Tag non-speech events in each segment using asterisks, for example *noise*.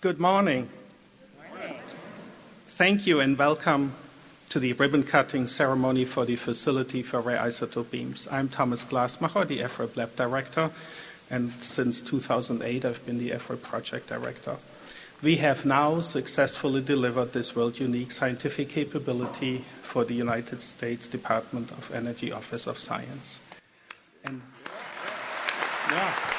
Good morning. Thank you and welcome to the ribbon cutting ceremony for the Facility for Rare Isotope Beams. I'm Thomas Glasmacher, the FRIB Lab Director, and since 2008 I've been the FRIB Project Director. We have now successfully delivered this world unique scientific capability for the United States Department of Energy Office of Science. And yeah.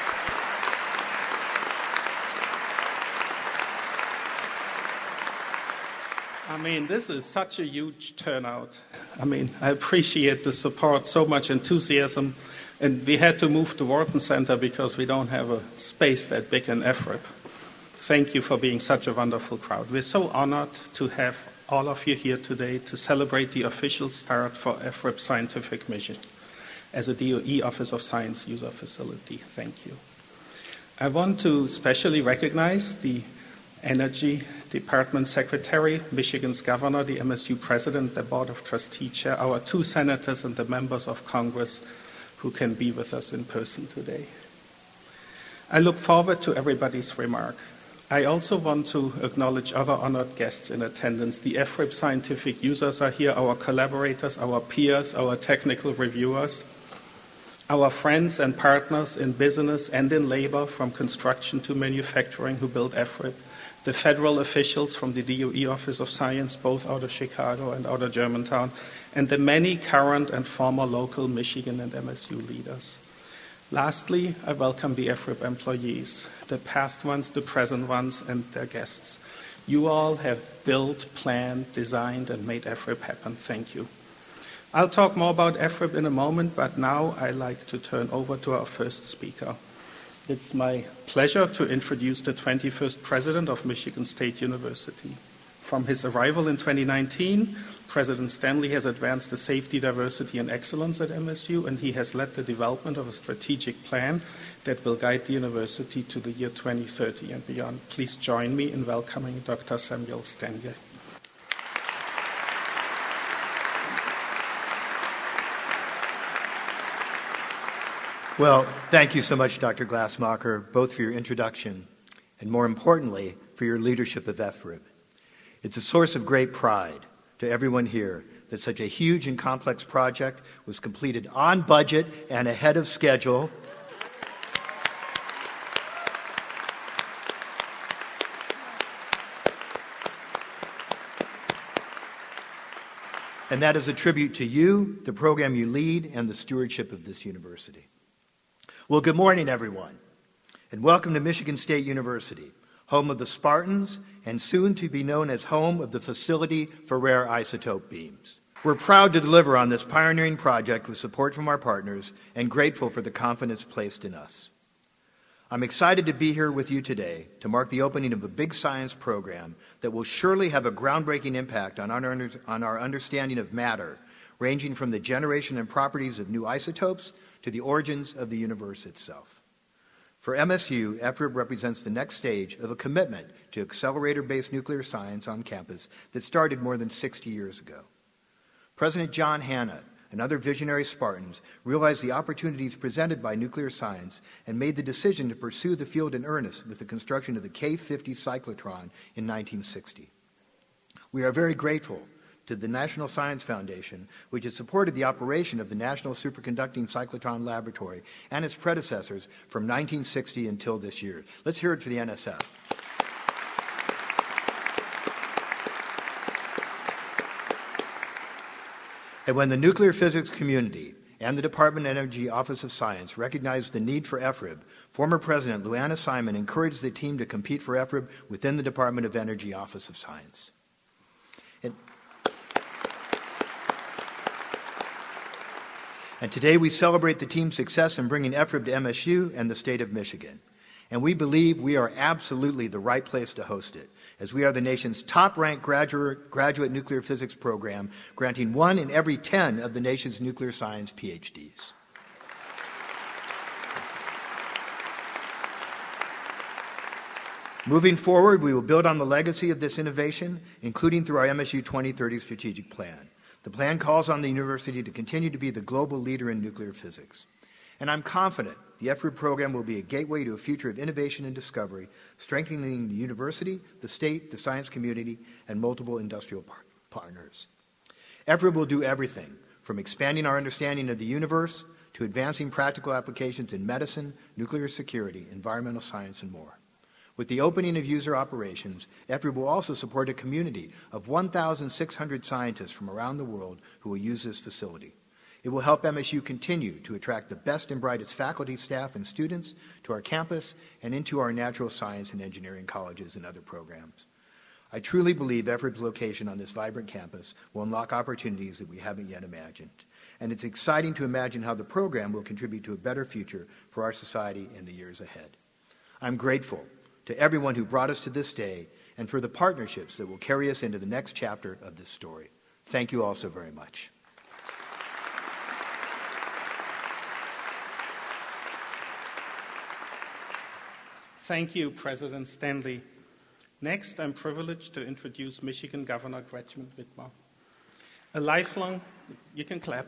I mean, this is such a huge turnout. I mean, I appreciate the support, so much enthusiasm. And we had to move to Wharton Center because we don't have a space that big in FRIB. Thank you for being such a wonderful crowd. We're so honored to have all of you here today to celebrate the official start for FRIB Scientific Mission as a DOE Office of Science user facility. Thank you. I want to specially recognize the Energy Department Secretary, Michigan's Governor, the MSU President, the Board of Trustee Chair, our two senators, and the members of Congress who can be with us in person today. I look forward to everybody's remark. I also want to acknowledge other honored guests in attendance. The FRIB scientific users are here, our collaborators, our peers, our technical reviewers, our friends and partners in business and in labor, from construction to manufacturing, who build FRIB, the federal officials from the DOE Office of Science, both out of Chicago and out of Germantown, and the many current and former local Michigan and MSU leaders. Lastly, I welcome the FRIB employees, the past ones, the present ones, and their guests. You all have built, planned, designed, and made FRIB happen. Thank you. I'll talk more about FRIB in a moment, but now I'd like to turn over to our first speaker. It's my pleasure to introduce the 21st President of Michigan State University. From his arrival in 2019, President Stanley has advanced the safety, diversity, and excellence at MSU, and he has led the development of a strategic plan that will guide the university to the year 2030 and beyond. Please join me in welcoming Dr. Samuel Stanley. Well, thank you so much, Dr. Glasmacher, both for your introduction and more importantly, for your leadership of FRIB. It's a source of great pride to everyone here that such a huge and complex project was completed on budget and ahead of schedule. And that is a tribute to you, the program you lead, and the stewardship of this university. Well, good morning, everyone, and welcome to Michigan State University, home of the Spartans and soon to be known as home of the Facility for Rare Isotope Beams. We're proud to deliver on this pioneering project with support from our partners and grateful for the confidence placed in us. I'm excited to be here with you today to mark the opening of a big science program that will surely have a groundbreaking impact on our, on our understanding of matter, ranging from the generation and properties of new isotopes to the origins of the universe itself. For MSU, FRIB represents the next stage of a commitment to accelerator based nuclear science on campus that started more than 60 years ago. President John Hannah and other visionary Spartans realized the opportunities presented by nuclear science and made the decision to pursue the field in earnest with the construction of the K 50 cyclotron in 1960. We are very grateful to the National Science Foundation, which has supported the operation of the National Superconducting Cyclotron Laboratory and its predecessors from 1960 until this year. Let's hear it for the NSF. And when the nuclear physics community and the Department of Energy Office of Science recognized the need for FRIB, former President Lou Anna Simon encouraged the team to compete for FRIB within the Department of Energy Office of Science. And today we celebrate the team's success in bringing FRIB to MSU and the state of Michigan. And we believe we are absolutely the right place to host it, as we are the nation's top ranked graduate, graduate nuclear physics program, granting one in every 10 of the nation's nuclear science PhDs. Moving forward, we will build on the legacy of this innovation, including through our MSU 2030 strategic plan. The plan calls on the university to continue to be the global leader in nuclear physics. And I'm confident the FRIB program will be a gateway to a future of innovation and discovery, strengthening the university, the state, the science community, and multiple industrial par- partners. FRIB will do everything from expanding our understanding of the universe to advancing practical applications in medicine, nuclear security, environmental science, and more. With the opening of user operations, FRIB will also support a community of 1,600 scientists from around the world who will use this facility. It will help MSU continue to attract the best and brightest faculty, staff, and students to our campus and into our natural science and engineering colleges and other programs. I truly believe FRIB's location on this vibrant campus will unlock opportunities that we haven't yet imagined. And it's exciting to imagine how the program will contribute to a better future for our society in the years ahead. I'm grateful to everyone who brought us to this day and for the partnerships that will carry us into the next chapter of this story. Thank you all so very much. Thank you, President Stanley. Next, I'm privileged to introduce Michigan Governor Gretchen Whitmer. A lifelong, you can clap.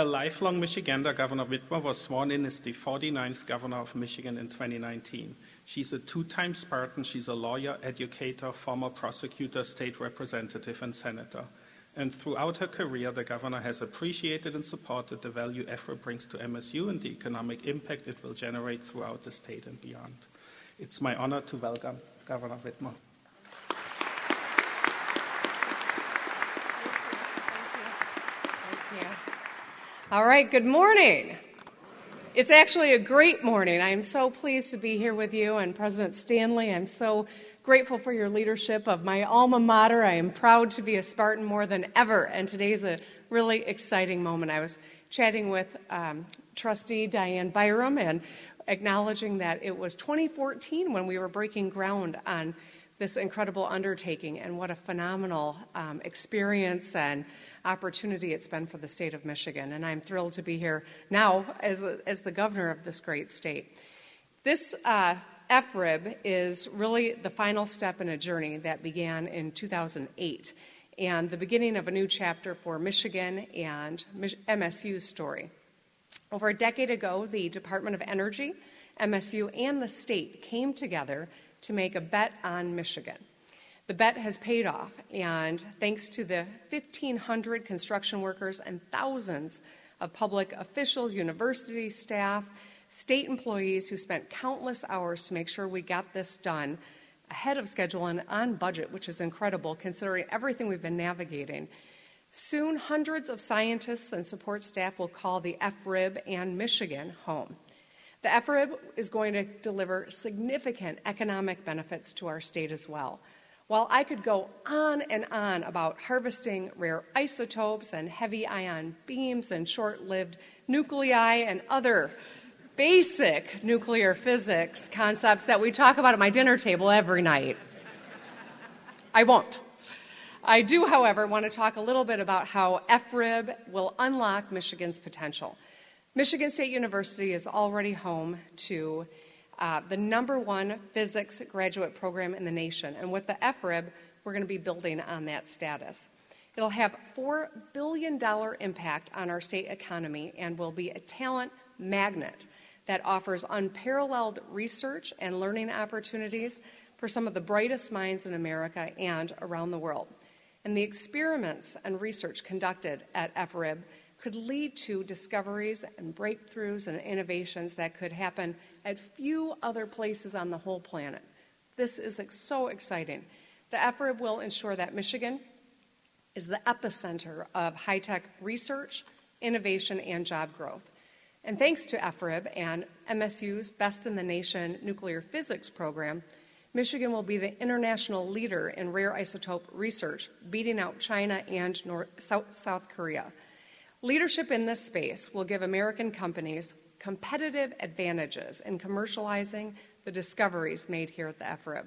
A lifelong Michigander, Governor Whitmer was sworn in as the 49th governor of Michigan in 2019. She's a two time Spartan. She's a lawyer, educator, former prosecutor, state representative, and senator and throughout her career, the governor has appreciated and supported the value FRIB brings to MSU and the economic impact it will generate throughout the state and beyond. It's my honor to welcome Governor Whitmer. All right, good morning. It's actually a great morning. I am so pleased to be here with you and President Stanley. I'm so grateful for your leadership of my alma mater. I am proud to be a Spartan more than ever, and today's a really exciting moment. I was chatting with um, Trustee Dianne Byrum and acknowledging that it was 2014 when we were breaking ground on this incredible undertaking, and what a phenomenal um, experience and opportunity it's been for the state of Michigan. And I'm thrilled to be here now as, as the governor of this great state. This uh, FRIB is really the final step in a journey that began in 2008 and the beginning of a new chapter for Michigan and MSU's story. Over a decade ago, the Department of Energy, MSU, and the state came together to make a bet on Michigan. The bet has paid off, and thanks to the 1,500 construction workers and thousands of public officials, university staff, state employees who spent countless hours to make sure we got this done ahead of schedule and on budget, which is incredible considering everything we've been navigating. Soon, hundreds of scientists and support staff will call the FRIB and Michigan home. The FRIB is going to deliver significant economic benefits to our state as well. While I could go on and on about harvesting rare isotopes and heavy ion beams and short lived nuclei and other basic nuclear physics concepts that we talk about at my dinner table every night. I won't. I do, however, want to talk a little bit about how FRIB will unlock Michigan's potential. Michigan State University is already home to uh, the number one physics graduate program in the nation. And with the FRIB, we're going to be building on that status. It'll have $4 billion impact on our state economy and will be a talent magnet that offers unparalleled research and learning opportunities for some of the brightest minds in America and around the world. And the experiments and research conducted at FRIB could lead to discoveries and breakthroughs and innovations that could happen at few other places on the whole planet. This is so exciting. The FRIB will ensure that Michigan is the epicenter of high tech research, innovation, and job growth. And thanks to FRIB and MSU's Best in the Nation nuclear physics program, Michigan will be the international leader in rare isotope research, beating out China and North, South, South Korea. Leadership in this space will give American companies competitive advantages in commercializing the discoveries made here at the FRIB.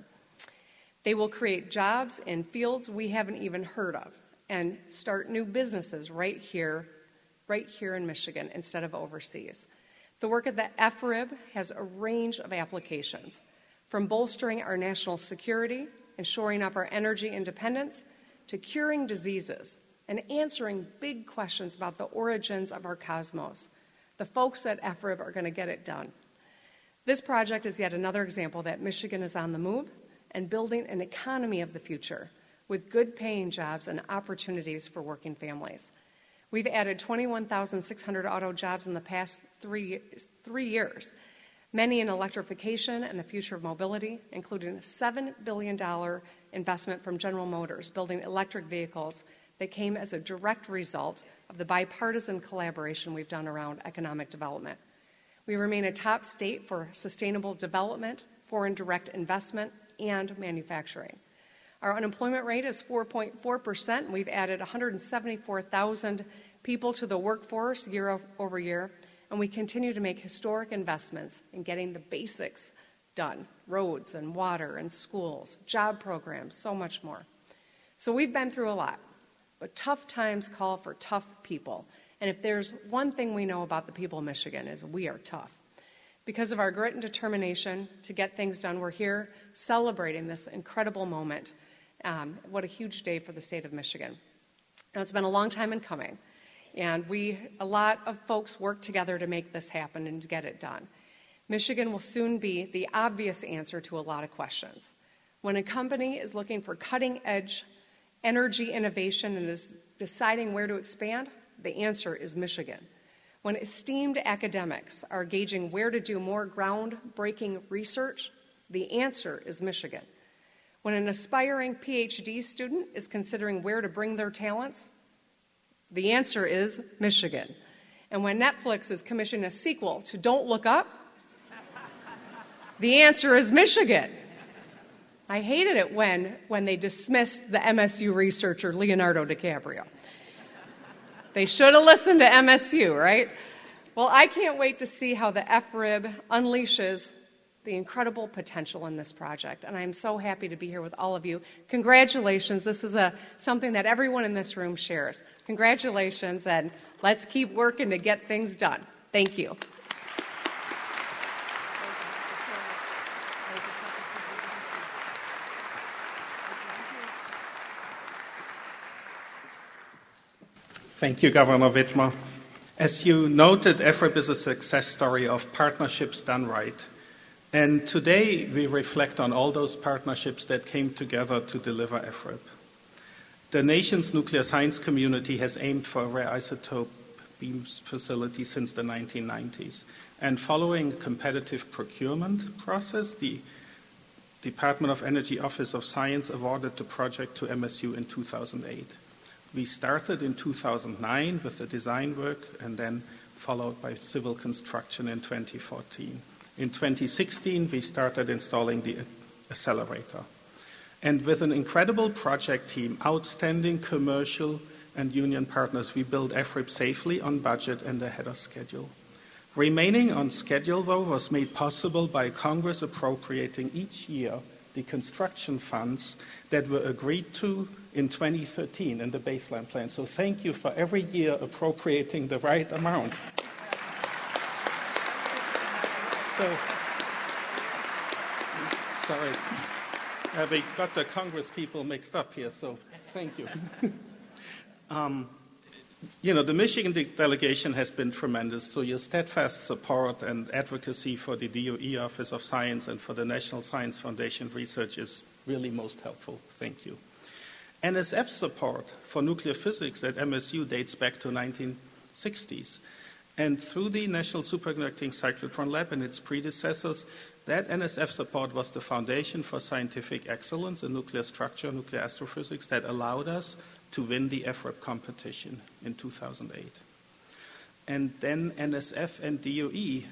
They will create jobs in fields we haven't even heard of and start new businesses right here right here in Michigan instead of overseas. The work of the FRIB has a range of applications, from bolstering our national security and shoring up our energy independence to curing diseases and answering big questions about the origins of our cosmos. The folks at FRIB are going to get it done. This project is yet another example that Michigan is on the move and building an economy of the future with good paying jobs and opportunities for working families. We've added 21,600 auto jobs in the past three, three years, many in electrification and the future of mobility, including a $7 billion investment from General Motors building electric vehicles that came as a direct result of the bipartisan collaboration we've done around economic development. We remain a top state for sustainable development, foreign direct investment, and manufacturing. Our unemployment rate is 4.4%. and We've added 174,000 people to the workforce year over year, and we continue to make historic investments in getting the basics done roads and water and schools, job programs, so much more. So we've been through a lot, but tough times call for tough people. And if there's one thing we know about the people of Michigan is we are tough. Because of our grit and determination to get things done, we're here celebrating this incredible moment um, what a huge day for the state of Michigan. Now, it's been a long time in coming, and we, a lot of folks work together to make this happen and to get it done. Michigan will soon be the obvious answer to a lot of questions. When a company is looking for cutting edge energy innovation and is deciding where to expand, the answer is Michigan. When esteemed academics are gauging where to do more groundbreaking research, the answer is Michigan. When an aspiring PhD student is considering where to bring their talents, the answer is Michigan. And when Netflix is commissioning a sequel to Don't Look Up, the answer is Michigan. I hated it when, when they dismissed the MSU researcher Leonardo DiCaprio. They should have listened to MSU, right? Well, I can't wait to see how the FRIB unleashes the incredible potential in this project. And I'm so happy to be here with all of you. Congratulations. This is a, something that everyone in this room shares. Congratulations, and let's keep working to get things done. Thank you. Thank you, Governor Whitmer. As you noted, FRIB is a success story of partnerships done right. And today we reflect on all those partnerships that came together to deliver FRIB. The nation's nuclear science community has aimed for a rare isotope beams facility since the 1990s. And following a competitive procurement process, the Department of Energy Office of Science awarded the project to MSU in 2008. We started in 2009 with the design work and then followed by civil construction in 2014. In 2016, we started installing the accelerator. And with an incredible project team, outstanding commercial and union partners, we built FRIB safely on budget and ahead of schedule. Remaining on schedule, though, was made possible by Congress appropriating each year the construction funds that were agreed to in 2013 in the baseline plan. So thank you for every year appropriating the right amount. So, sorry. Uh, we got the Congress people mixed up here, so thank you. *laughs* um, you know, the Michigan de- delegation has been tremendous, so your steadfast support and advocacy for the DOE Office of Science and for the National Science Foundation research is really most helpful. Thank you. NSF support for nuclear physics at MSU dates back to 1960s. And through the National Superconducting Cyclotron Lab and its predecessors, that NSF support was the foundation for scientific excellence in nuclear structure, nuclear astrophysics, that allowed us to win the FRIB competition in 2008. And then NSF and DOE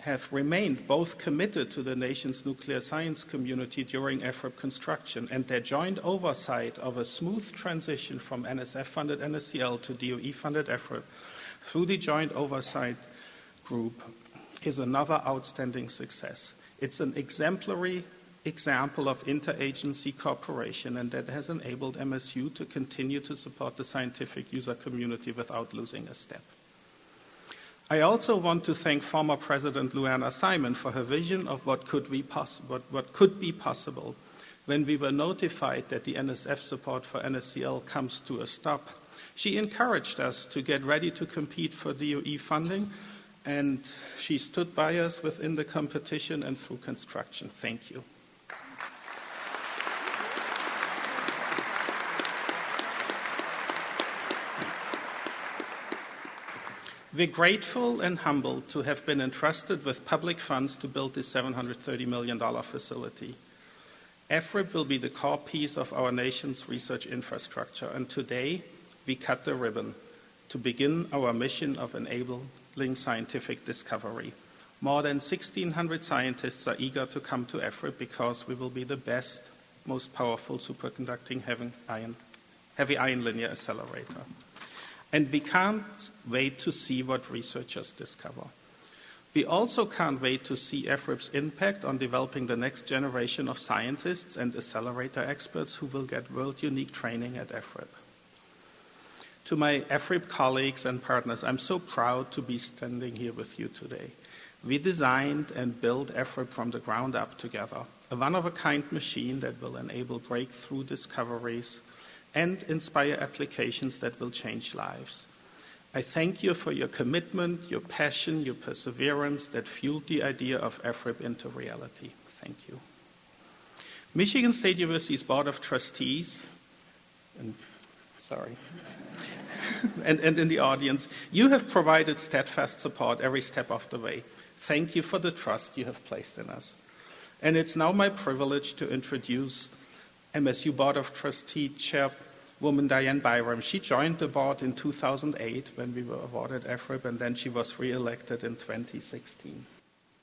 have remained both committed to the nation's nuclear science community during FRIB construction, and their joint oversight of a smooth transition from NSF funded NSCL to DOE funded FRIB through the Joint Oversight Group is another outstanding success. It's an exemplary example of interagency cooperation, and that has enabled MSU to continue to support the scientific user community without losing a step. I also want to thank former President Lou Anna Simon for her vision of what could poss- what, what could be possible when we were notified that the NSF support for NSCL comes to a stop, she encouraged us to get ready to compete for DOE funding, and she stood by us within the competition and through construction. Thank you. We're grateful and humbled to have been entrusted with public funds to build this $730 million facility. FRIB will be the core piece of our nation's research infrastructure, and today we cut the ribbon to begin our mission of enabling scientific discovery. More than 1,600 scientists are eager to come to FRIB because we will be the best, most powerful superconducting heavy ion linear accelerator. And we can't wait to see what researchers discover. We also can't wait to see FRIB's impact on developing the next generation of scientists and accelerator experts who will get world unique training at FRIB. To my FRIB colleagues and partners, I'm so proud to be standing here with you today. We designed and built FRIB from the ground up together, a one of a kind machine that will enable breakthrough discoveries and inspire applications that will change lives. I thank you for your commitment, your passion, your perseverance that fueled the idea of FRIB into reality. Thank you. Michigan State University's Board of Trustees, and sorry, *laughs* and, and in the audience, you have provided steadfast support every step of the way. Thank you for the trust you have placed in us. And it's now my privilege to introduce MSU Board of Trustee Chair woman Dianne Byrum. She joined the board in 2008 when we were awarded FRIB, and then she was re elected in 2016.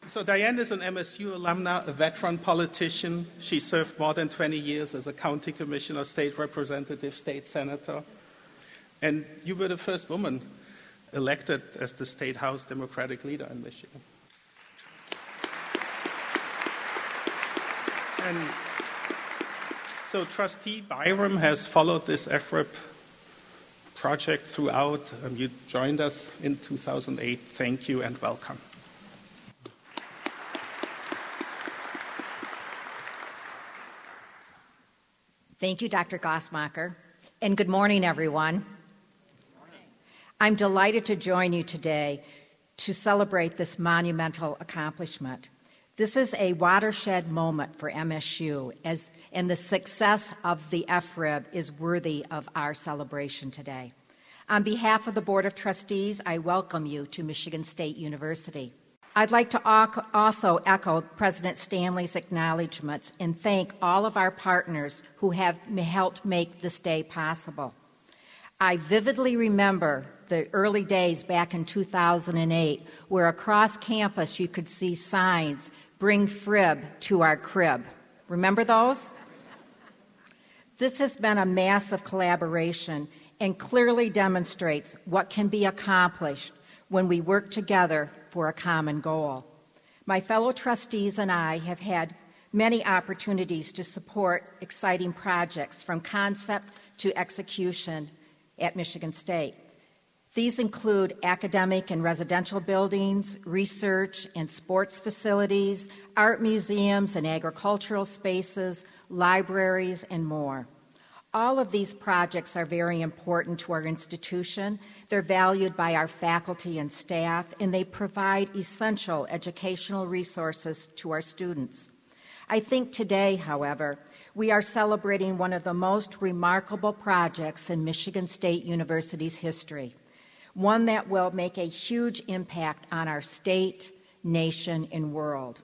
So Dianne is an MSU alumna, a veteran politician. She served more than 20 years as a county commissioner, state representative, state senator. And you were the first woman elected as the state house Democratic leader in Michigan. And so Trustee Byrum has followed this FRIB project throughout. Um, you joined us in 2008. Thank you and welcome. Thank you, Dr. Glasmacher, and good morning, everyone. I'm delighted to join you today to celebrate this monumental accomplishment. This is a watershed moment for MSU, as, and the success of the FRIB is worthy of our celebration today. On behalf of the Board of Trustees, I welcome you to Michigan State University. I'd like to also echo President Stanley's acknowledgments and thank all of our partners who have helped make this day possible. I vividly remember the early days back in 2008 where across campus you could see signs Bring Frib to our crib. Remember those? This has been a massive collaboration and clearly demonstrates what can be accomplished when we work together for a common goal. My fellow trustees and I have had many opportunities to support exciting projects from concept to execution at Michigan State. These include academic and residential buildings, research and sports facilities, art museums and agricultural spaces, libraries, and more. All of these projects are very important to our institution. They're valued by our faculty and staff, and they provide essential educational resources to our students. I think today, however, we are celebrating one of the most remarkable projects in Michigan State University's history one that will make a huge impact on our state, nation, and world.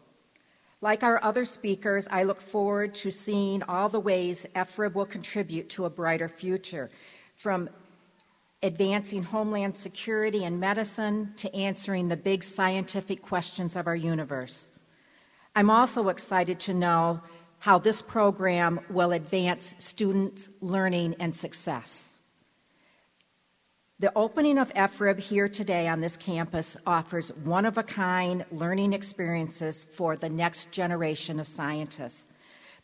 Like our other speakers, I look forward to seeing all the ways FRIB will contribute to a brighter future, from advancing homeland security and medicine to answering the big scientific questions of our universe. I'm also excited to know how this program will advance students' learning and success. The opening of FRIB here today on this campus offers one of a kind learning experiences for the next generation of scientists.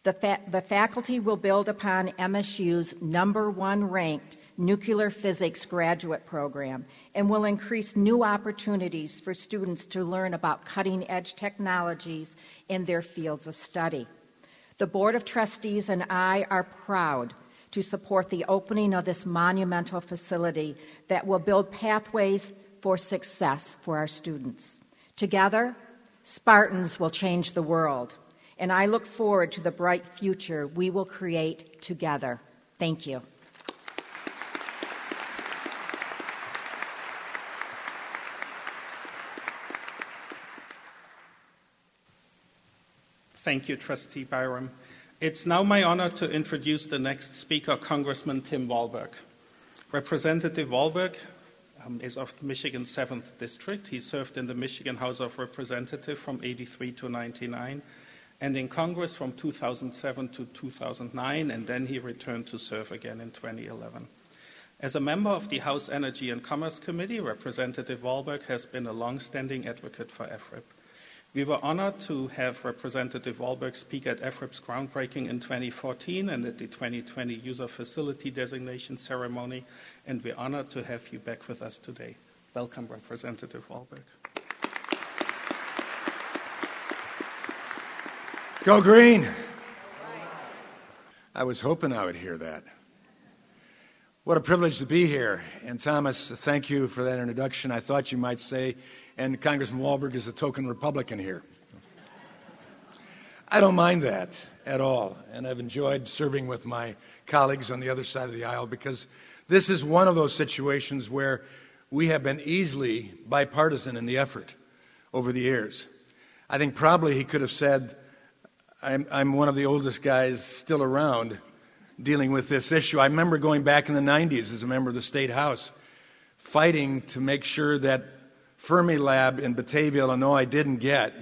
The, fa- the faculty will build upon MSU's number one ranked nuclear physics graduate program and will increase new opportunities for students to learn about cutting edge technologies in their fields of study. The Board of Trustees and I are proud to support the opening of this monumental facility that will build pathways for success for our students. Together, Spartans will change the world, and I look forward to the bright future we will create together. Thank you. Thank you, Trustee Byrum. It's now my honor to introduce the next speaker, Congressman Tim Walberg. Representative Walberg um, is of Michigan's 7th District. He served in the Michigan House of Representatives from 83 to 99 and in Congress from 2007 to 2009, and then he returned to serve again in 2011. As a member of the House Energy and Commerce Committee, Representative Walberg has been a long-standing advocate for FRIB. We were honored to have Representative Walberg speak at FRIB's groundbreaking in 2014 and at the 2020 User Facility Designation Ceremony, and we're honored to have you back with us today. Welcome, Representative Walberg. Go green! I was hoping I would hear that. What a privilege to be here. And Thomas, thank you for that introduction. I thought you might say and Congressman Walberg is a token Republican here. I don't mind that at all, and I've enjoyed serving with my colleagues on the other side of the aisle because this is one of those situations where we have been easily bipartisan in the effort over the years. I think probably he could have said, I'm, I'm one of the oldest guys still around dealing with this issue. I remember going back in the 90s as a member of the State House fighting to make sure that Fermilab in Batavia, Illinois didn't get.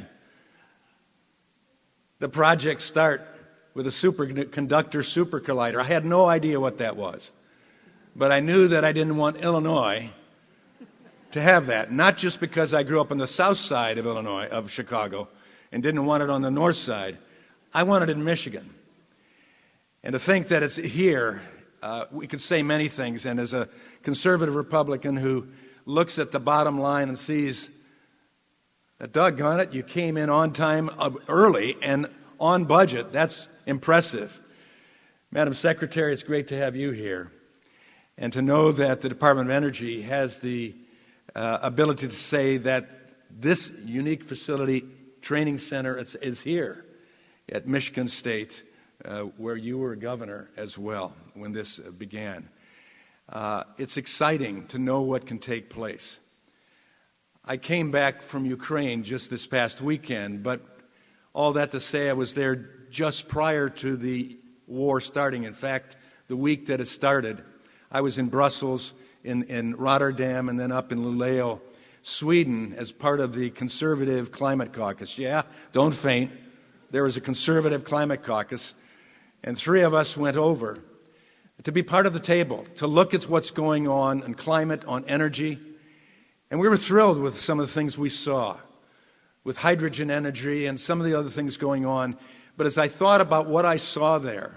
The project start with a superconductor super collider. I had no idea what that was. But I knew that I didn't want Illinois to have that. Not just because I grew up on the south side of Illinois, of Chicago, and didn't want it on the north side. I wanted it in Michigan. And to think that it's here, uh, we could say many things. And as a conservative Republican who looks at the bottom line and sees that, doggone it, you came in on time uh, early and on budget. That's impressive. Madam Secretary, it's great to have you here. And to know that the Department of Energy has the uh, ability to say that this unique facility training center is, is here at Michigan State, uh, where you were governor as well when this began. Uh, it's exciting to know what can take place. I came back from Ukraine just this past weekend, but all that to say, I was there just prior to the war starting. In fact, the week that it started, I was in Brussels, in, in Rotterdam, and then up in Luleå, Sweden, as part of the Conservative Climate Caucus. Yeah, don't faint. There was a Conservative Climate Caucus, and three of us went over to be part of the table, to look at what's going on in climate, on energy. And we were thrilled with some of the things we saw with hydrogen energy and some of the other things going on. But as I thought about what I saw there,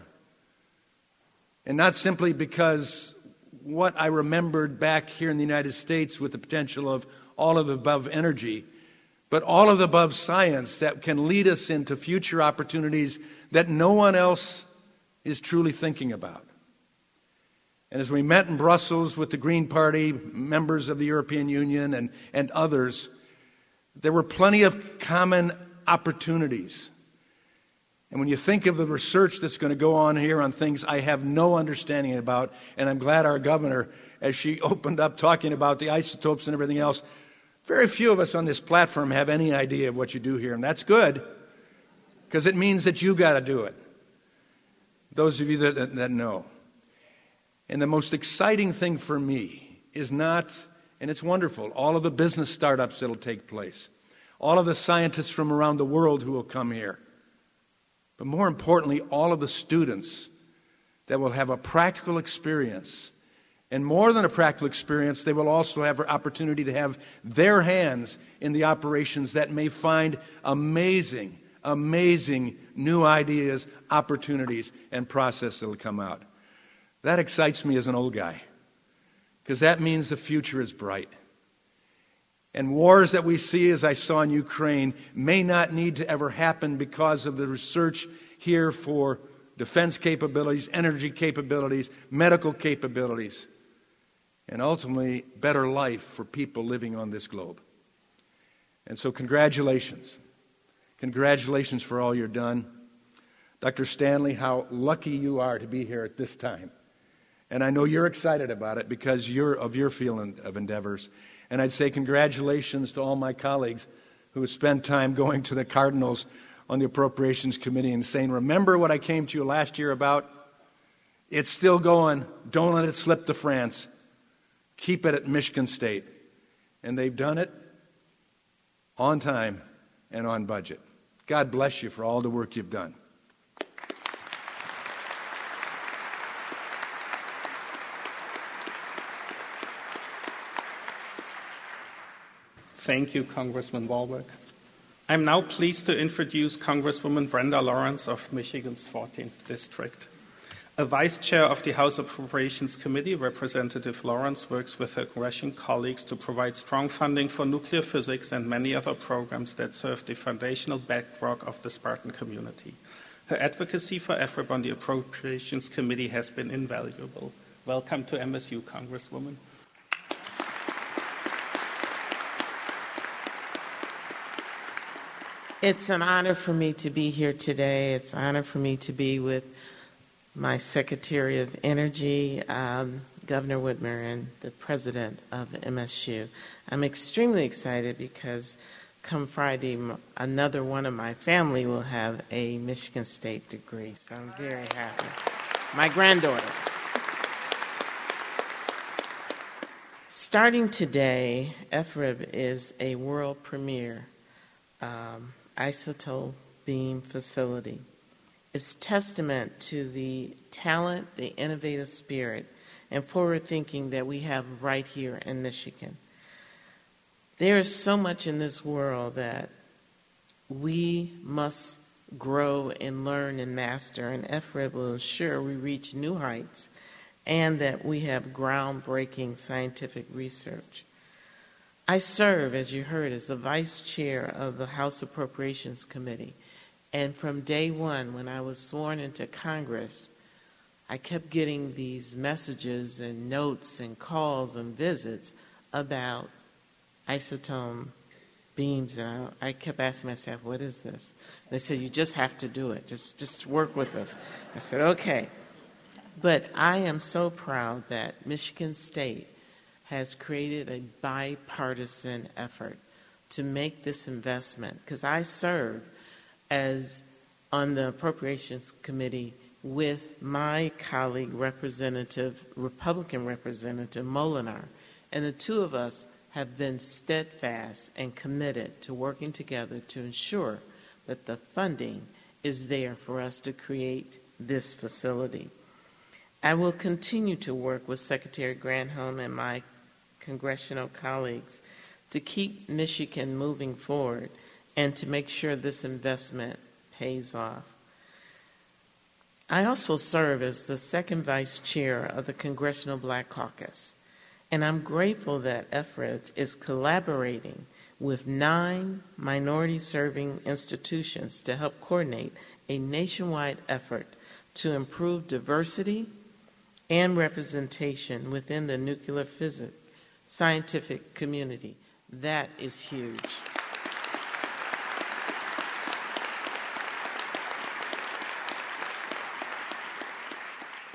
and not simply because what I remembered back here in the United States with the potential of all of the above energy, but all of the above science that can lead us into future opportunities that no one else is truly thinking about. And as we met in Brussels with the Green Party, members of the European Union, and, and others, there were plenty of common opportunities. And when you think of the research that's going to go on here on things I have no understanding about, and I'm glad our governor, as she *laughs* opened up talking about the isotopes and everything else, very few of us on this platform have any idea of what you do here. And that's good, because it means that you got to do it. Those of you that, that know. And the most exciting thing for me is not, and it's wonderful, all of the business startups that'll take place, all of the scientists from around the world who will come here, but more importantly, all of the students that will have a practical experience. And more than a practical experience, they will also have an opportunity to have their hands in the operations that may find amazing, amazing new ideas, opportunities, and process that will come out. That excites me as an old guy because that means the future is bright. And wars that we see, as I saw in Ukraine, may not need to ever happen because of the research here for defense capabilities, energy capabilities, medical capabilities, and ultimately better life for people living on this globe. And so, congratulations. Congratulations for all you've done. Dr. Stanley, how lucky you are to be here at this time. And I know you're excited about it because you're of your field of endeavors. And I'd say congratulations to all my colleagues who spent time going to the Cardinals on the Appropriations Committee and saying, Remember what I came to you last year about? It's still going. Don't let it slip to France. Keep it at Michigan State. And they've done it on time and on budget. God bless you for all the work you've done. Thank you, Congressman Walberg. I'm now pleased to introduce Congresswoman Brenda Lawrence of Michigan's 14th District. A vice chair of the House Appropriations Committee, Representative Lawrence works with her congressional colleagues to provide strong funding for nuclear physics and many other programs that serve the foundational bedrock of the Spartan community. Her advocacy for FRIB on the Appropriations Committee has been invaluable. Welcome to MSU, Congresswoman. It's an honor for me to be here today. It's an honor for me to be with my Secretary of Energy, um, Governor Whitmer, and the President of MSU. I'm extremely excited because come Friday, another one of my family will have a Michigan State degree, so I'm very happy. My granddaughter. Starting today, FRIB is a world premiere um, isotope beam facility is testament to the talent, the innovative spirit, and forward thinking that we have right here in Michigan. There is so much in this world that we must grow and learn and master, and FRIB will ensure we reach new heights and that we have groundbreaking scientific research. I serve, as you heard, as the vice chair of the House Appropriations Committee. And from day one, when I was sworn into Congress, I kept getting these messages and notes and calls and visits about isotope beams. And I, I kept asking myself, what is this? And they said, you just have to do it. Just, just work with us. I said, okay. But I am so proud that Michigan State has created a bipartisan effort to make this investment because I serve as on the Appropriations Committee with my colleague, Representative, Republican Representative Moolenaar. and the two of us have been steadfast and committed to working together to ensure that the funding is there for us to create this facility. I will continue to work with Secretary Granholm and my congressional colleagues to keep Michigan moving forward and to make sure this investment pays off. I also serve as the second vice chair of the Congressional Black Caucus, and I'm grateful that FRIB is collaborating with nine minority serving institutions to help coordinate a nationwide effort to improve diversity and representation within the nuclear physics scientific community. That is huge.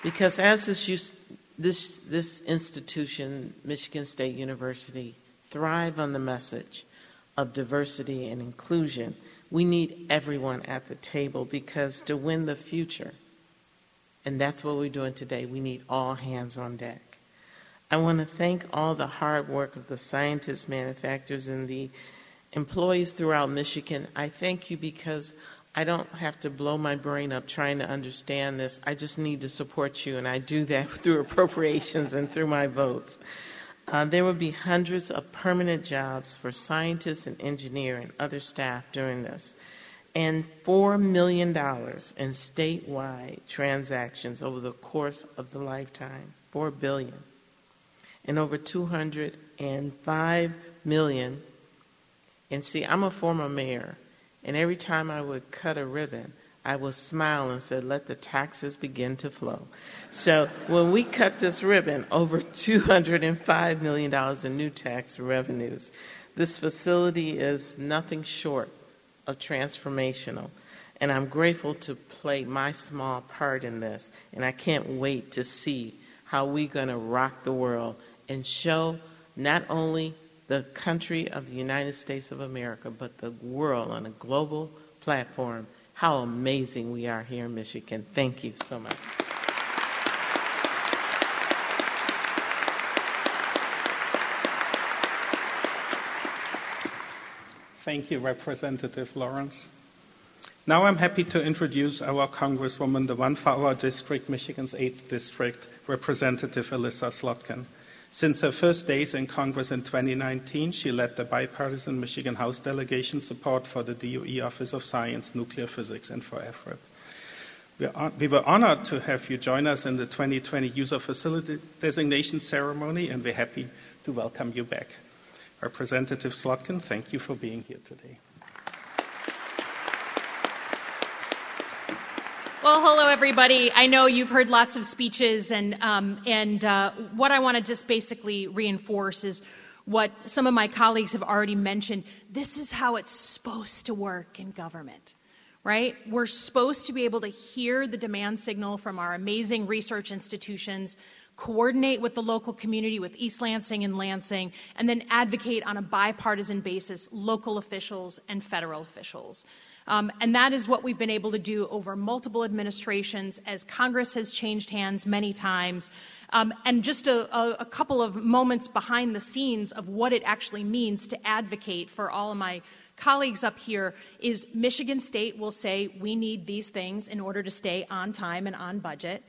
Because as this, this, this institution, Michigan State University, thrive on the message of diversity and inclusion, we need everyone at the table because to win the future, and that's what we're doing today, we need all hands on deck. I want to thank all the hard work of the scientists, manufacturers, and the employees throughout Michigan. I thank you because I don't have to blow my brain up trying to understand this. I just need to support you, and I do that *laughs* through appropriations and through my votes. Uh, there will be hundreds of permanent jobs for scientists and engineer and other staff during this, and $4 million in statewide transactions over the course of the lifetime. $4 billion and over 205 million And see, I'm a former mayor, and every time I would cut a ribbon, I would smile and say, let the taxes begin to flow. So when we cut this ribbon, over $205 million in new tax revenues, this facility is nothing short of transformational. And I'm grateful to play my small part in this. And I can't wait to see how we're going to rock the world and show not only the country of the United States of America, but the world on a global platform how amazing we are here in Michigan. Thank you so much. Thank you, Representative Lawrence. Now I'm happy to introduce our Congresswoman, the one for our district, Michigan's 8th District, Representative Elissa Slotkin. Since her first days in Congress in 2019, she led the bipartisan Michigan House delegation support for the DOE Office of Science, Nuclear Physics, and for FRIB. We were honored to have you join us in the 2020 User Facility Designation Ceremony, and we're happy to welcome you back. Representative Slotkin, thank you for being here today. Well, hello, everybody. I know you've heard lots of speeches, and, um, and uh, what I want to just basically reinforce is what some of my colleagues have already mentioned. This is how it's supposed to work in government, right? We're supposed to be able to hear the demand signal from our amazing research institutions, coordinate with the local community, with East Lansing and Lansing, and then advocate on a bipartisan basis, local officials and federal officials. Um, and that is what we've been able to do over multiple administrations as Congress has changed hands many times. Um, and just a, a, a, couple of moments behind the scenes of what it actually means to advocate for all of my colleagues up here is Michigan State will say we need these things in order to stay on time and on budget.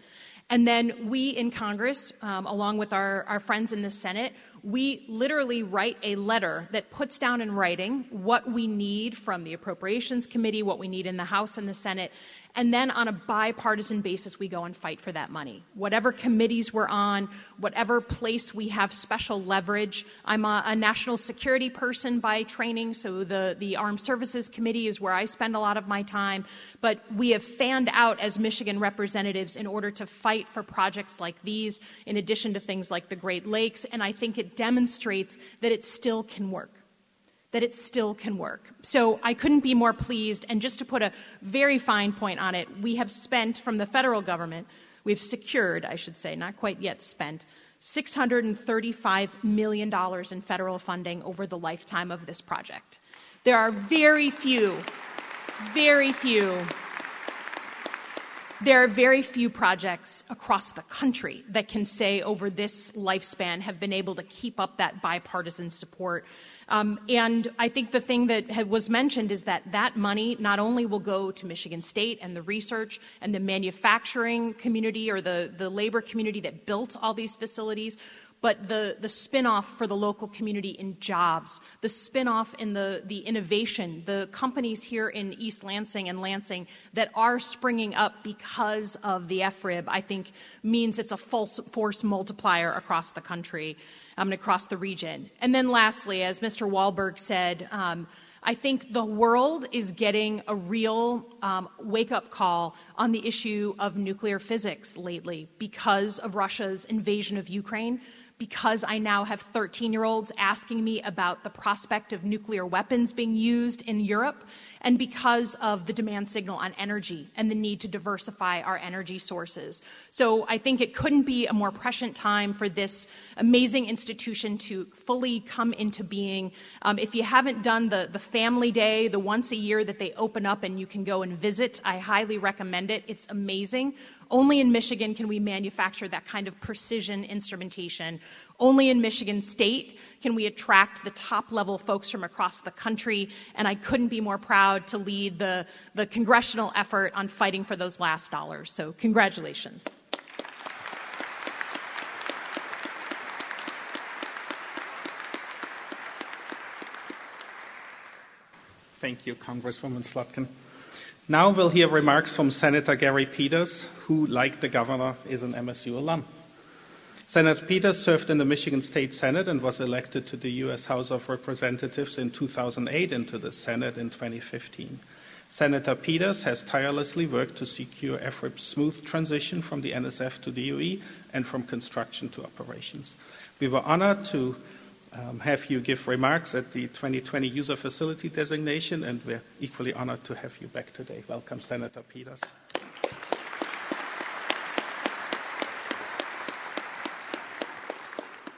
And then we in Congress, um, along with our, our friends in the Senate, we literally write a letter that puts down in writing what we need from the Appropriations Committee, what we need in the House and the Senate, and then on a bipartisan basis, we go and fight for that money. Whatever committees we're on, whatever place we have special leverage. I'm a, a national security person by training, so the, the Armed Services Committee is where I spend a lot of my time. But we have fanned out as Michigan representatives in order to fight for projects like these, in addition to things like the Great Lakes, and I think it demonstrates that it still can work that it still can work. So I couldn't be more pleased. And just to put a very fine point on it, we have spent from the federal government, we've secured, I should say, not quite yet spent, $635 million in federal funding over the lifetime of this project. There are very few, very few there are very few projects across the country that can say over this lifespan have been able to keep up that bipartisan support um, and I think the thing that was mentioned is that that money not only will go to Michigan State and the research and the manufacturing community or the, the labor community that built all these facilities, but the, the spinoff for the local community in jobs, the spinoff in the, the innovation, the companies here in East Lansing and Lansing that are springing up because of the FRIB, I think means it's a false force multiplier across the country um, across the region. And then lastly, as Mr. Walberg said, um, I think the world is getting a real um, wake up call on the issue of nuclear physics lately because of Russia's invasion of Ukraine because I now have 13 year olds asking me about the prospect of nuclear weapons being used in Europe, and because of the demand signal on energy and the need to diversify our energy sources. So I think it couldn't be a more prescient time for this amazing institution to fully come into being. Um, if you haven't done the, the family day, the once a year that they open up and you can go and visit, I highly recommend it. It's amazing. Only in Michigan can we manufacture that kind of precision instrumentation. Only in Michigan State can we attract the top level folks from across the country. And I couldn't be more proud to lead the, the congressional effort on fighting for those last dollars. So, congratulations. Thank you, Congresswoman Slotkin. Now we'll hear remarks from Senator Gary Peters, who, like the governor, is an MSU alum. Senator Peters served in the Michigan State Senate and was elected to the U.S. House of Representatives in 2008 and to the Senate in 2015. Senator Peters has tirelessly worked to secure FRIB's smooth transition from the NSF to the DOE and from construction to operations. We were honored to um, have you give remarks at the 2020 user facility designation, and we're equally honored to have you back today. Welcome, Senator Peters.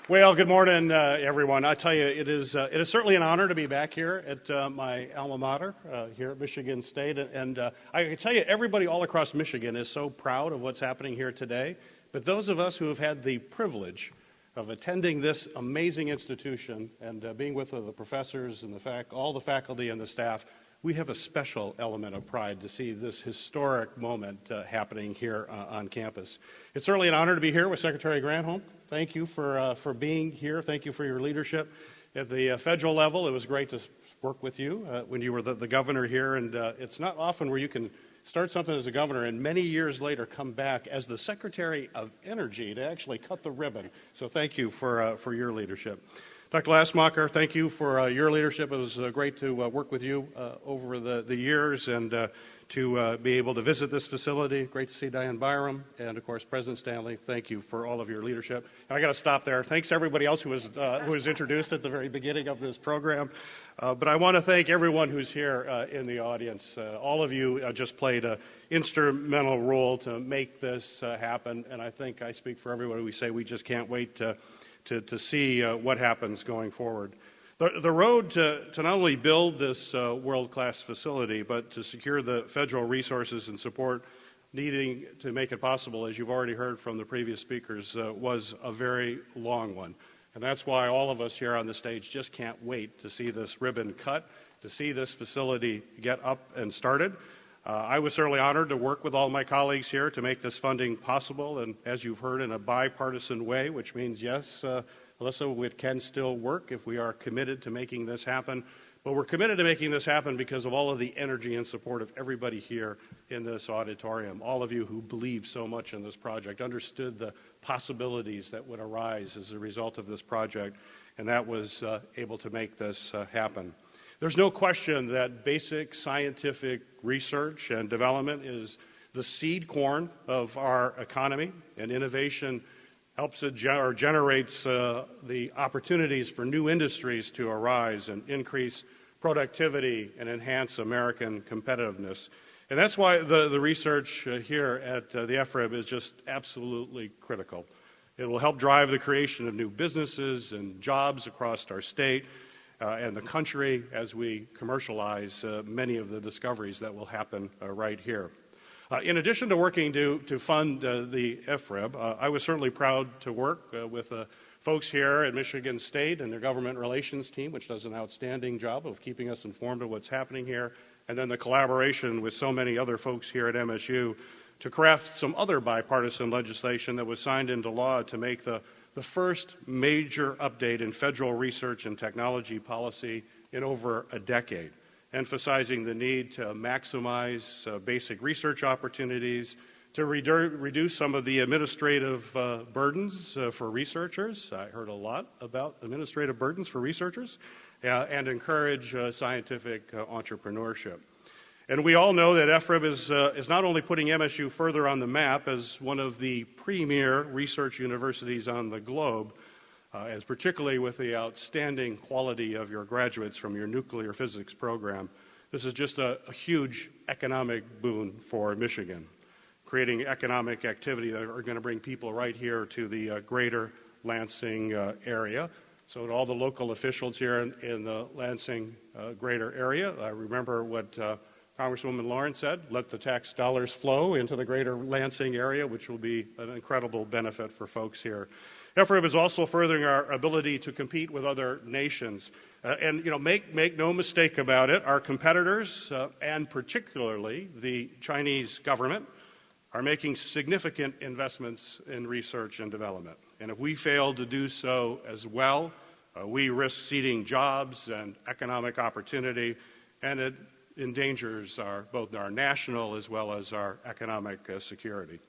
Well, good morning, uh, everyone. I tell you, it is uh, it is certainly an honor to be back here at uh, my alma mater uh, here at Michigan State, and uh, I can tell you, everybody all across Michigan is so proud of what's happening here today. But those of us who have had the privilege of attending this amazing institution and uh, being with the professors and the fac- all the faculty and the staff, we have a special element of pride to see this historic moment happening here on campus. It's certainly an honor to be here with Secretary Granholm thank you for, uh, for being here. Thank you for your leadership. At the uh, federal level, it was great to work with you uh, when you were the, the governor here. And uh, it's not often where you can start something as a governor and many years later come back as the Secretary of Energy to actually cut the ribbon. So thank you for, uh, for your leadership. Dr. Glasmacher, thank you for uh, your leadership. It was uh, great to uh, work with you uh, over the, the years and to uh, be able to visit this facility. Great to see Dianne Byrum. And of course, President Stanley, thank you for all of your leadership. And I got to stop there. Thanks to everybody else who was, uh, who was introduced at the very beginning of this program. Uh, but I want to thank everyone who's here uh, in the audience. Uh, all of you uh, just played an instrumental role to make this happen. And I think I speak for everybody. We say we just can't wait to, to, to see what happens going forward. The, the road to, to not only build this uh, world class facility, but to secure the federal resources and support needing to make it possible, as you've already heard from the previous speakers, uh, was a very long one. And that's why all of us here on the stage just can't wait to see this ribbon cut, to see this facility get up and started. Uh, I was certainly honored to work with all my colleagues here to make this funding possible, and as you've heard, in a bipartisan way, which means, yes, uh, Elissa, it can still work if we are committed to making this happen. But we're committed to making this happen because of all of the energy and support of everybody here in this auditorium. All of you who believe so much in this project, understood the possibilities that would arise as a result of this project, and that was uh, able to make this uh, happen. There's no question that basic scientific research and development is the seed corn of our economy, and innovation helps or generates uh, the opportunities for new industries to arise and increase productivity and enhance American competitiveness. And that's why the, the research uh, here at uh, the FRIB is just absolutely critical. It will help drive the creation of new businesses and jobs across our state uh, and the country as we commercialize uh, many of the discoveries that will happen uh, right here. Uh, in addition to working to, to fund uh, the FRIB, uh, I was certainly proud to work uh, with the folks here at Michigan State and their government relations team, which does an outstanding job of keeping us informed of what's happening here, and then the collaboration with so many other folks here at MSU to craft some other bipartisan legislation that was signed into law to make the, the first major update in federal research and technology policy in over a decade emphasizing the need to maximize uh, basic research opportunities, to redu- reduce some of the administrative uh, burdens uh, for researchers. I heard a lot about administrative burdens for researchers, uh, and encourage uh, scientific uh, entrepreneurship. And we all know that FRIB is, is not only putting MSU further on the map as one of the premier research universities on the globe, uh, as particularly with the outstanding quality of your graduates from your nuclear physics program. This is just a, a huge economic boon for Michigan, creating economic activity that are going to bring people right here to the uh, greater Lansing uh, area. So, to all the local officials here in, in the Lansing uh, greater area, I remember what uh, Congresswoman Lawrence said let the tax dollars flow into the greater Lansing area, which will be an incredible benefit for folks here. FRIB is also furthering our ability to compete with other nations. Uh, and, you know, make, make no mistake about it, our competitors, uh, and particularly the Chinese government, are making significant investments in research and development. And if we fail to do so as well, uh, we risk ceding jobs and economic opportunity, and it endangers our, both our national as well as our economic uh, security.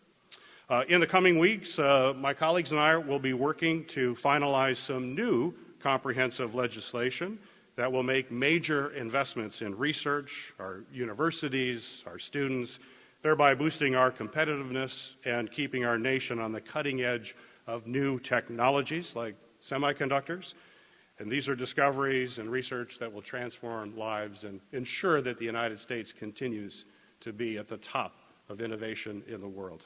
Uh, in the coming weeks, uh, my colleagues and I will be working to finalize some new comprehensive legislation that will make major investments in research, our universities, our students, thereby boosting our competitiveness and keeping our nation on the cutting edge of new technologies like semiconductors. And these are discoveries and research that will transform lives and ensure that the United States continues to be at the top of innovation in the world.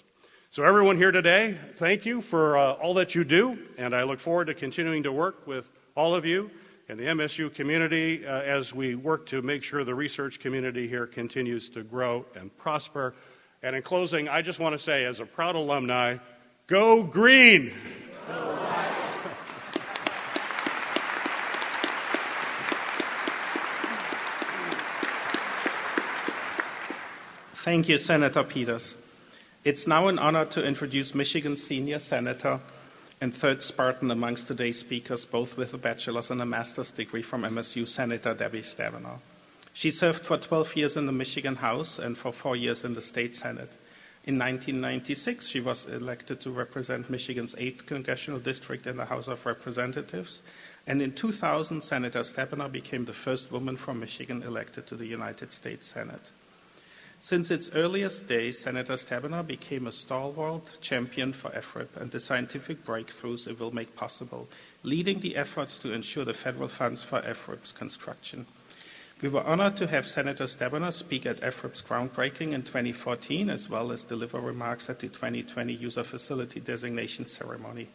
So, everyone here today, thank you for uh, all that you do, and I look forward to continuing to work with all of you and the MSU community uh, as we work to make sure the research community here continues to grow and prosper. And in closing, I just want to say, as a proud alumni, go green! Thank you, Senator Peters. It's now an honor to introduce Michigan's senior senator and third Spartan amongst today's speakers, both with a bachelor's and a master's degree from MSU, Senator Debbie Stabenow. She served for 12 years in the Michigan House and for four years in the state Senate. In 1996, she was elected to represent Michigan's 8th congressional district in the House of Representatives. And in 2000, Senator Stabenow became the first woman from Michigan elected to the United States Senate. Since its earliest days, Senator Stabenow became a stalwart champion for FRIB and the scientific breakthroughs it will make possible, leading the efforts to ensure the federal funds for FRIB's construction. We were honored to have Senator Stabenow speak at FRIB's groundbreaking in 2014, as well as deliver remarks at the 2020 User Facility Designation Ceremony.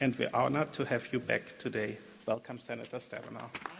And we're honored to have you back today. Welcome, Senator Stabenow.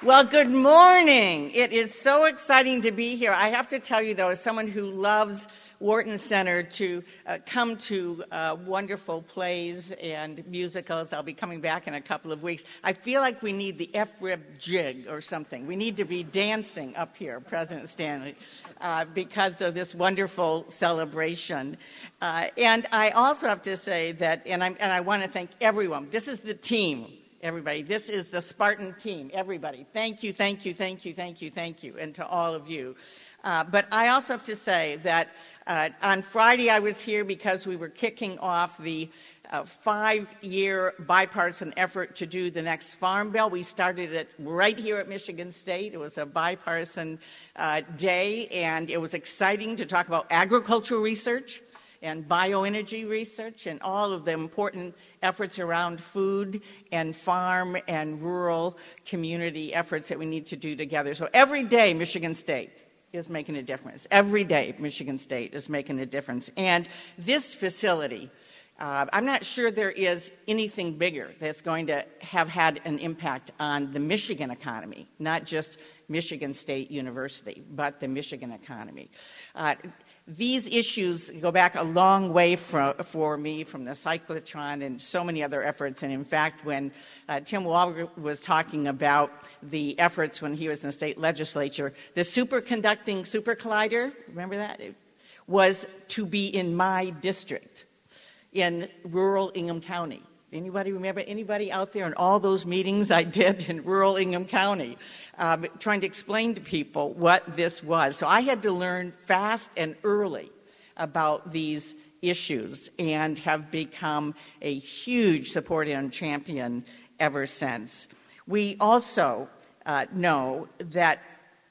Well, good morning. It is so exciting to be here. I have to tell you, though, as someone who loves Wharton Center to uh, come to uh, wonderful plays and musicals. I'll be coming back in a couple of weeks. I feel like we need the FRIB jig or something. We need to be dancing up here, President Stanley, uh, because of this wonderful celebration. Uh, and I also have to say that, and, and I want to thank everyone. This is the team everybody. This is the Spartan team, everybody. Thank you, thank you, thank you, thank you, thank you, and to all of you. Uh, but I also have to say that uh, on Friday I was here because we were kicking off the uh, five year bipartisan effort to do the next Farm Bill. We started it right here at Michigan State. It was a bipartisan uh, day, and it was exciting to talk about agricultural research and bioenergy research and all of the important efforts around food and farm and rural community efforts that we need to do together. So every day, Michigan State is making a difference. Every day, Michigan State is making a difference. And this facility, uh, I'm not sure there is anything bigger that's going to have had an impact on the Michigan economy, not just Michigan State University, but the Michigan economy. Uh, these issues go back a long way for, for me from the cyclotron and so many other efforts. And in fact, when uh, Tim Walberg was talking about the efforts when he was in the state legislature, the superconducting super collider, remember that? It was to be in my district in rural Ingham County. Anybody remember anybody out there in all those meetings I did in rural Ingham County, um, trying to explain to people what this was? So I had to learn fast and early about these issues and have become a huge supporter and champion ever since. We also uh, know that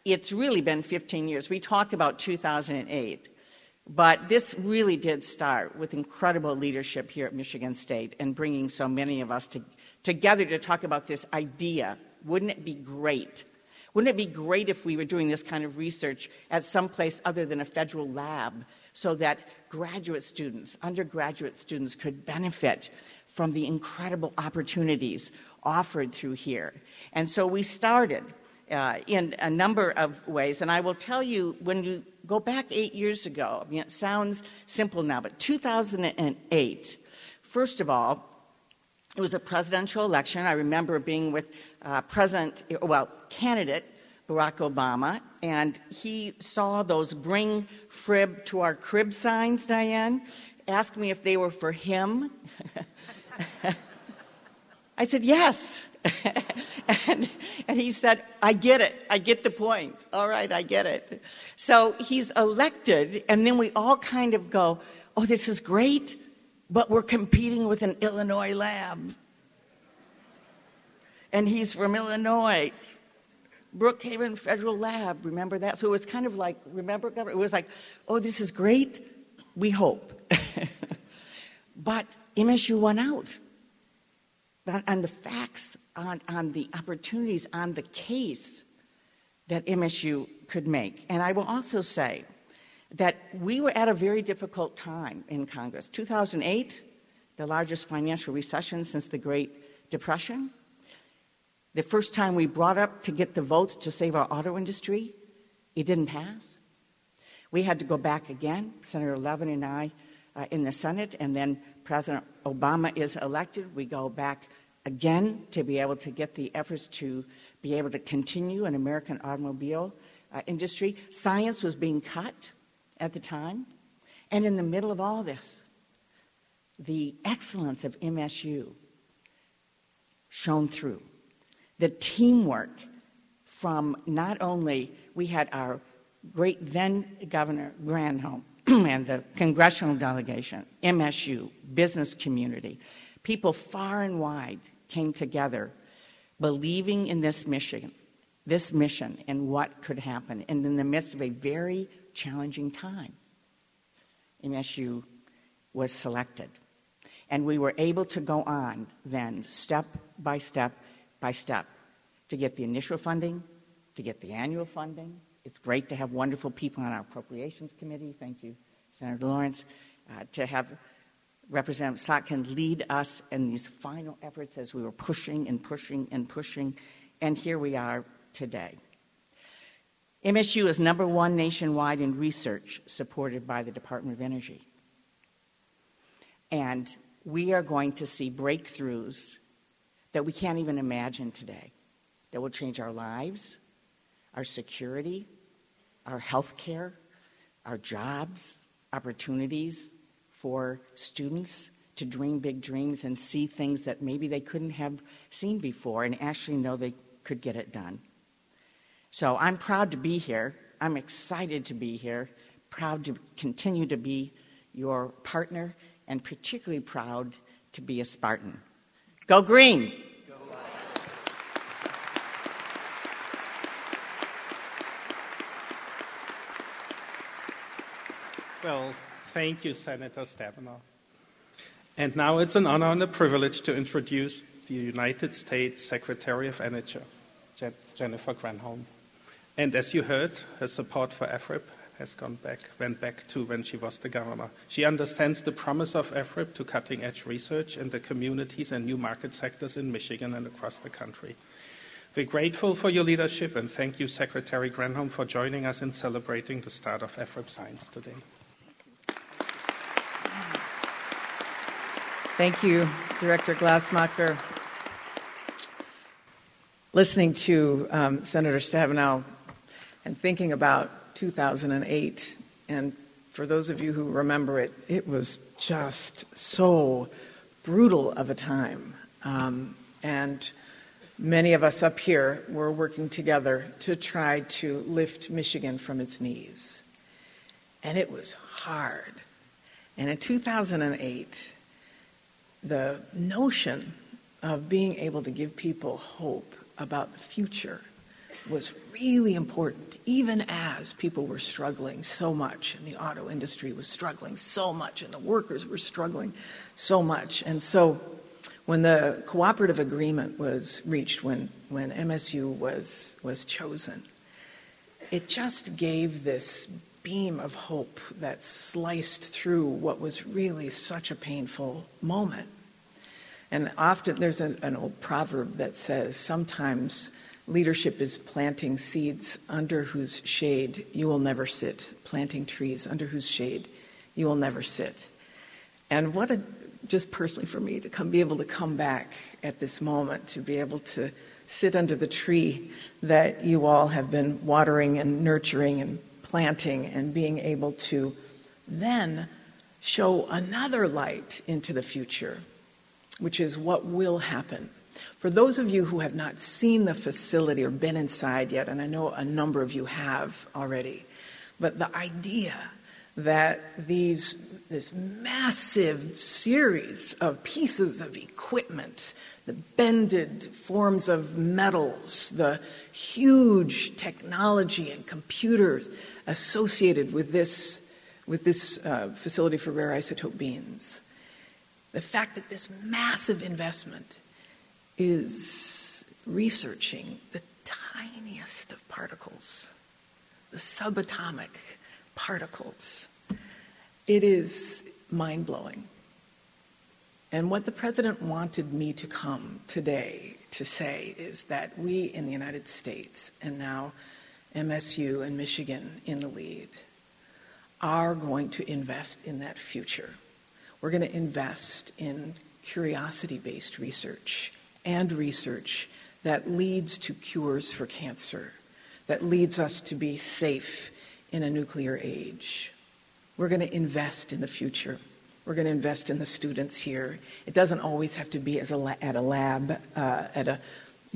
it's really been 15 years. We talk about 2008. But this really did start with incredible leadership here at Michigan State and bringing so many of us to, together to talk about this idea. Wouldn't it be great? Wouldn't it be great if we were doing this kind of research at some place other than a federal lab so that graduate students, undergraduate students could benefit from the incredible opportunities offered through here? And so we started uh, in a number of ways. And I will tell you, when you go back eight years ago, I mean, it sounds simple now, but 2008, first of all, it was a presidential election. I remember being with uh, President, well, candidate Barack Obama, and he saw those bring FRIB to our crib signs, Dianne, asked me if they were for him. *laughs* I said, Yes. *laughs* and, and he said, I get it. I get the point. All right, I get it. So he's elected, and then we all kind of go, Oh, this is great, but we're competing with an Illinois lab. And he's from Illinois. Brookhaven Federal Lab, remember that? So it was kind of like, remember, it was like, oh, this is great, we hope. *laughs* but MSU won out on the facts, on, on the opportunities, on the case that MSU could make. And I will also say that we were at a very difficult time in Congress. 2008, the largest financial recession since the Great Depression. The first time we brought up to get the votes to save our auto industry, it didn't pass. We had to go back again, Senator Levin and I, uh, in the Senate, and then President Obama is elected. We go back again to be able to get the efforts to be able to continue an American automobile uh, industry. Science was being cut at the time. And in the middle of all this, the excellence of MSU shone through. The teamwork from not only, we had our great then Governor Granholm *clears throat* and the congressional delegation, MSU, business community, people far and wide came together believing in this mission, this mission and what could happen. And in the midst of a very challenging time, MSU was selected. And we were able to go on then, step by step by step, to get the initial funding, to get the annual funding. It's great to have wonderful people on our appropriations committee. Thank you, Senator Lawrence. Uh, to have Representative Slotkin lead us in these final efforts as we were pushing and pushing and pushing, and here we are today. MSU is number one nationwide in research supported by the Department of Energy. And we are going to see breakthroughs that we can't even imagine today that will change our lives, our security, our health care, our jobs, opportunities, for students to dream big dreams and see things that maybe they couldn't have seen before and actually know they could get it done. So I'm proud to be here. I'm excited to be here, proud to continue to be your partner, and particularly proud to be a Spartan. Go green! Well, Thank you, Senator Stabenow. And now it's an honor and a privilege to introduce the United States Secretary of Energy, Jennifer Granholm. And as you heard, her support for FRIB has gone back, went back to when she was the governor. She understands the promise of FRIB to cutting edge research in the communities and new market sectors in Michigan and across the country. We're grateful for your leadership and thank you, Secretary Granholm, for joining us in celebrating the start of FRIB Science today. Thank you, Director Glasmacher. Listening to um, Senator Stabenow and thinking about 2008, and for those of you who remember it, it was just so brutal of a time. Um, and many of us up here were working together to try to lift Michigan from its knees. And it was hard. And in 2008, the notion of being able to give people hope about the future was really important, even as people were struggling so much, and the auto industry was struggling so much, and the workers were struggling so much. And so, when the cooperative agreement was reached, when, when MSU was, was chosen, it just gave this beam of hope that sliced through what was really such a painful moment. And often there's an, an old proverb that says sometimes leadership is planting seeds under whose shade you will never sit, planting trees under whose shade you will never sit. And what a, just personally for me, to come be able to come back at this moment, to be able to sit under the tree that you all have been watering and nurturing and planting and being able to then show another light into the future which is what will happen. For those of you who have not seen the facility or been inside yet, and I know a number of you have already, but the idea that these, this massive series of pieces of equipment, the bended forms of metals, the huge technology and computers associated with this, with this uh, facility for rare isotope beams, the fact that this massive investment is researching the tiniest of particles, the subatomic particles. It is mind blowing. And what the president wanted me to come today to say is that we in the United States, and now MSU and Michigan in the lead, are going to invest in that future. We're going to invest in curiosity based research and research that leads to cures for cancer, that leads us to be safe in a nuclear age. We're going to invest in the future. We're going to invest in the students here. It doesn't always have to be as a la- at a lab, uh, at a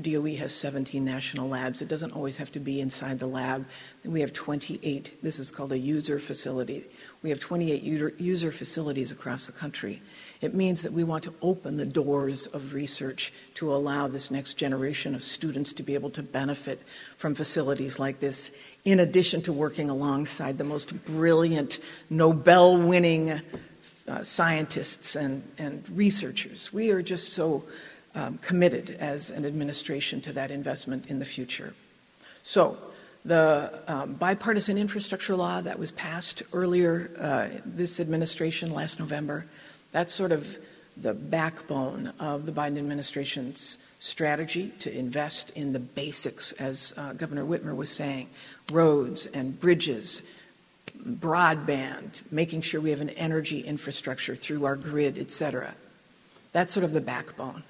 DOE has 17 national labs. It doesn't always have to be inside the lab. We have 28, this is called a user facility. We have 28 user facilities across the country. It means that we want to open the doors of research to allow this next generation of students to be able to benefit from facilities like this, in addition to working alongside the most brilliant, Nobel winning uh, scientists and, and researchers. We are just so um, committed as an administration to that investment in the future. So, the um, bipartisan infrastructure law that was passed earlier uh, this administration last November that's sort of the backbone of the Biden administration's strategy to invest in the basics, as uh, Governor Whitmer was saying roads and bridges, broadband, making sure we have an energy infrastructure through our grid, et cetera. That's sort of the backbone.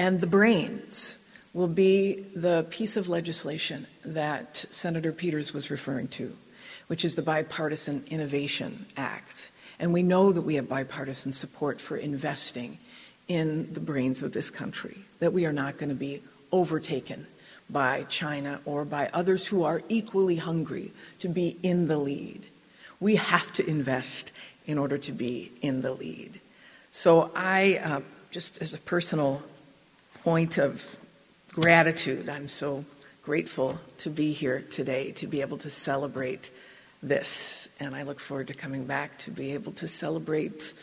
And the brains will be the piece of legislation that Senator Peters was referring to, which is the Bipartisan Innovation Act. And we know that we have bipartisan support for investing in the brains of this country, that we are not going to be overtaken by China or by others who are equally hungry to be in the lead. We have to invest in order to be in the lead. So, I, uh, just as a personal point of gratitude, I'm so grateful to be here today to be able to celebrate this. And I look forward to coming back to be able to celebrate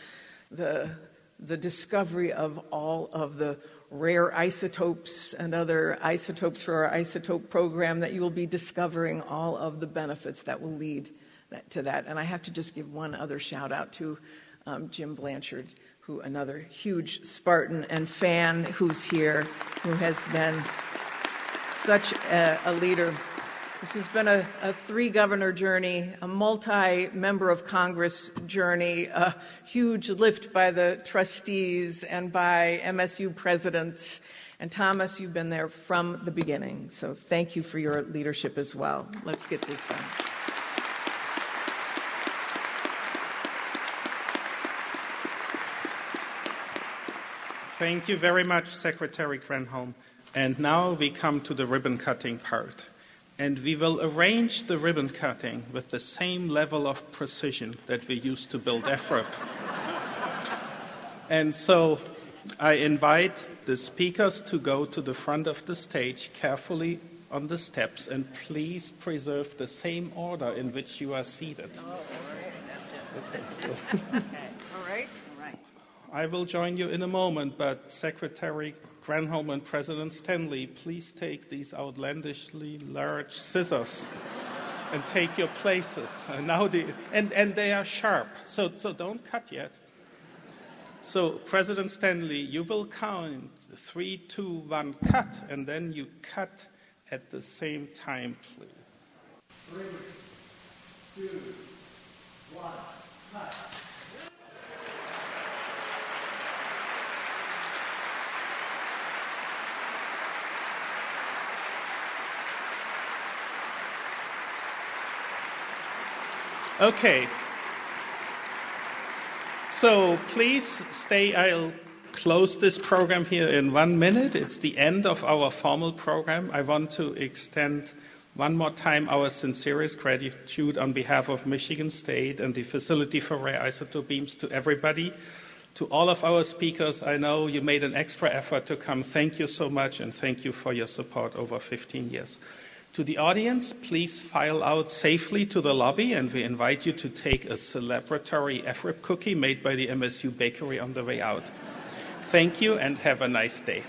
the, the discovery of all of the rare isotopes and other isotopes for our isotope program that you will be discovering all of the benefits that will lead that, to that. And I have to just give one other shout out to um, Jim Blanchard, who another huge Spartan and fan who's here, who has been such a, a leader this has been a, a three governor journey, a multi member of Congress journey, a huge lift by the trustees and by MSU presidents. And Thomas, you've been there from the beginning. So thank you for your leadership as well. Let's get this done. Thank you very much, Secretary Granholm. And now we come to the ribbon cutting part and we will arrange the ribbon cutting with the same level of precision that we used to build FRIB. and so I invite the speakers to go to the front of the stage carefully on the steps and please preserve the same order in which you are seated. Oh, okay, *laughs* so. all right. All right. I will join you in a moment, but Secretary Granholm and President Stanley, please take these outlandishly large scissors and take your places. And now the, and, and they are sharp, so, so don't cut yet. So, President Stanley, you will count three, two, one, cut, and then you cut at the same time, please. Three, two, one, cut. Okay. So please stay. I'll close this program here in one minute. It's the end of our formal program. I want to extend one more time our sincerest gratitude on behalf of Michigan State and the Facility for Rare Isotope Beams to everybody. To all of our speakers, I know you made an extra effort to come. Thank you so much, and thank you for your support over 15 years. To the audience, please file out safely to the lobby, and we invite you to take a celebratory FRIB cookie made by the MSU Bakery on the way out. Thank you, and have a nice day.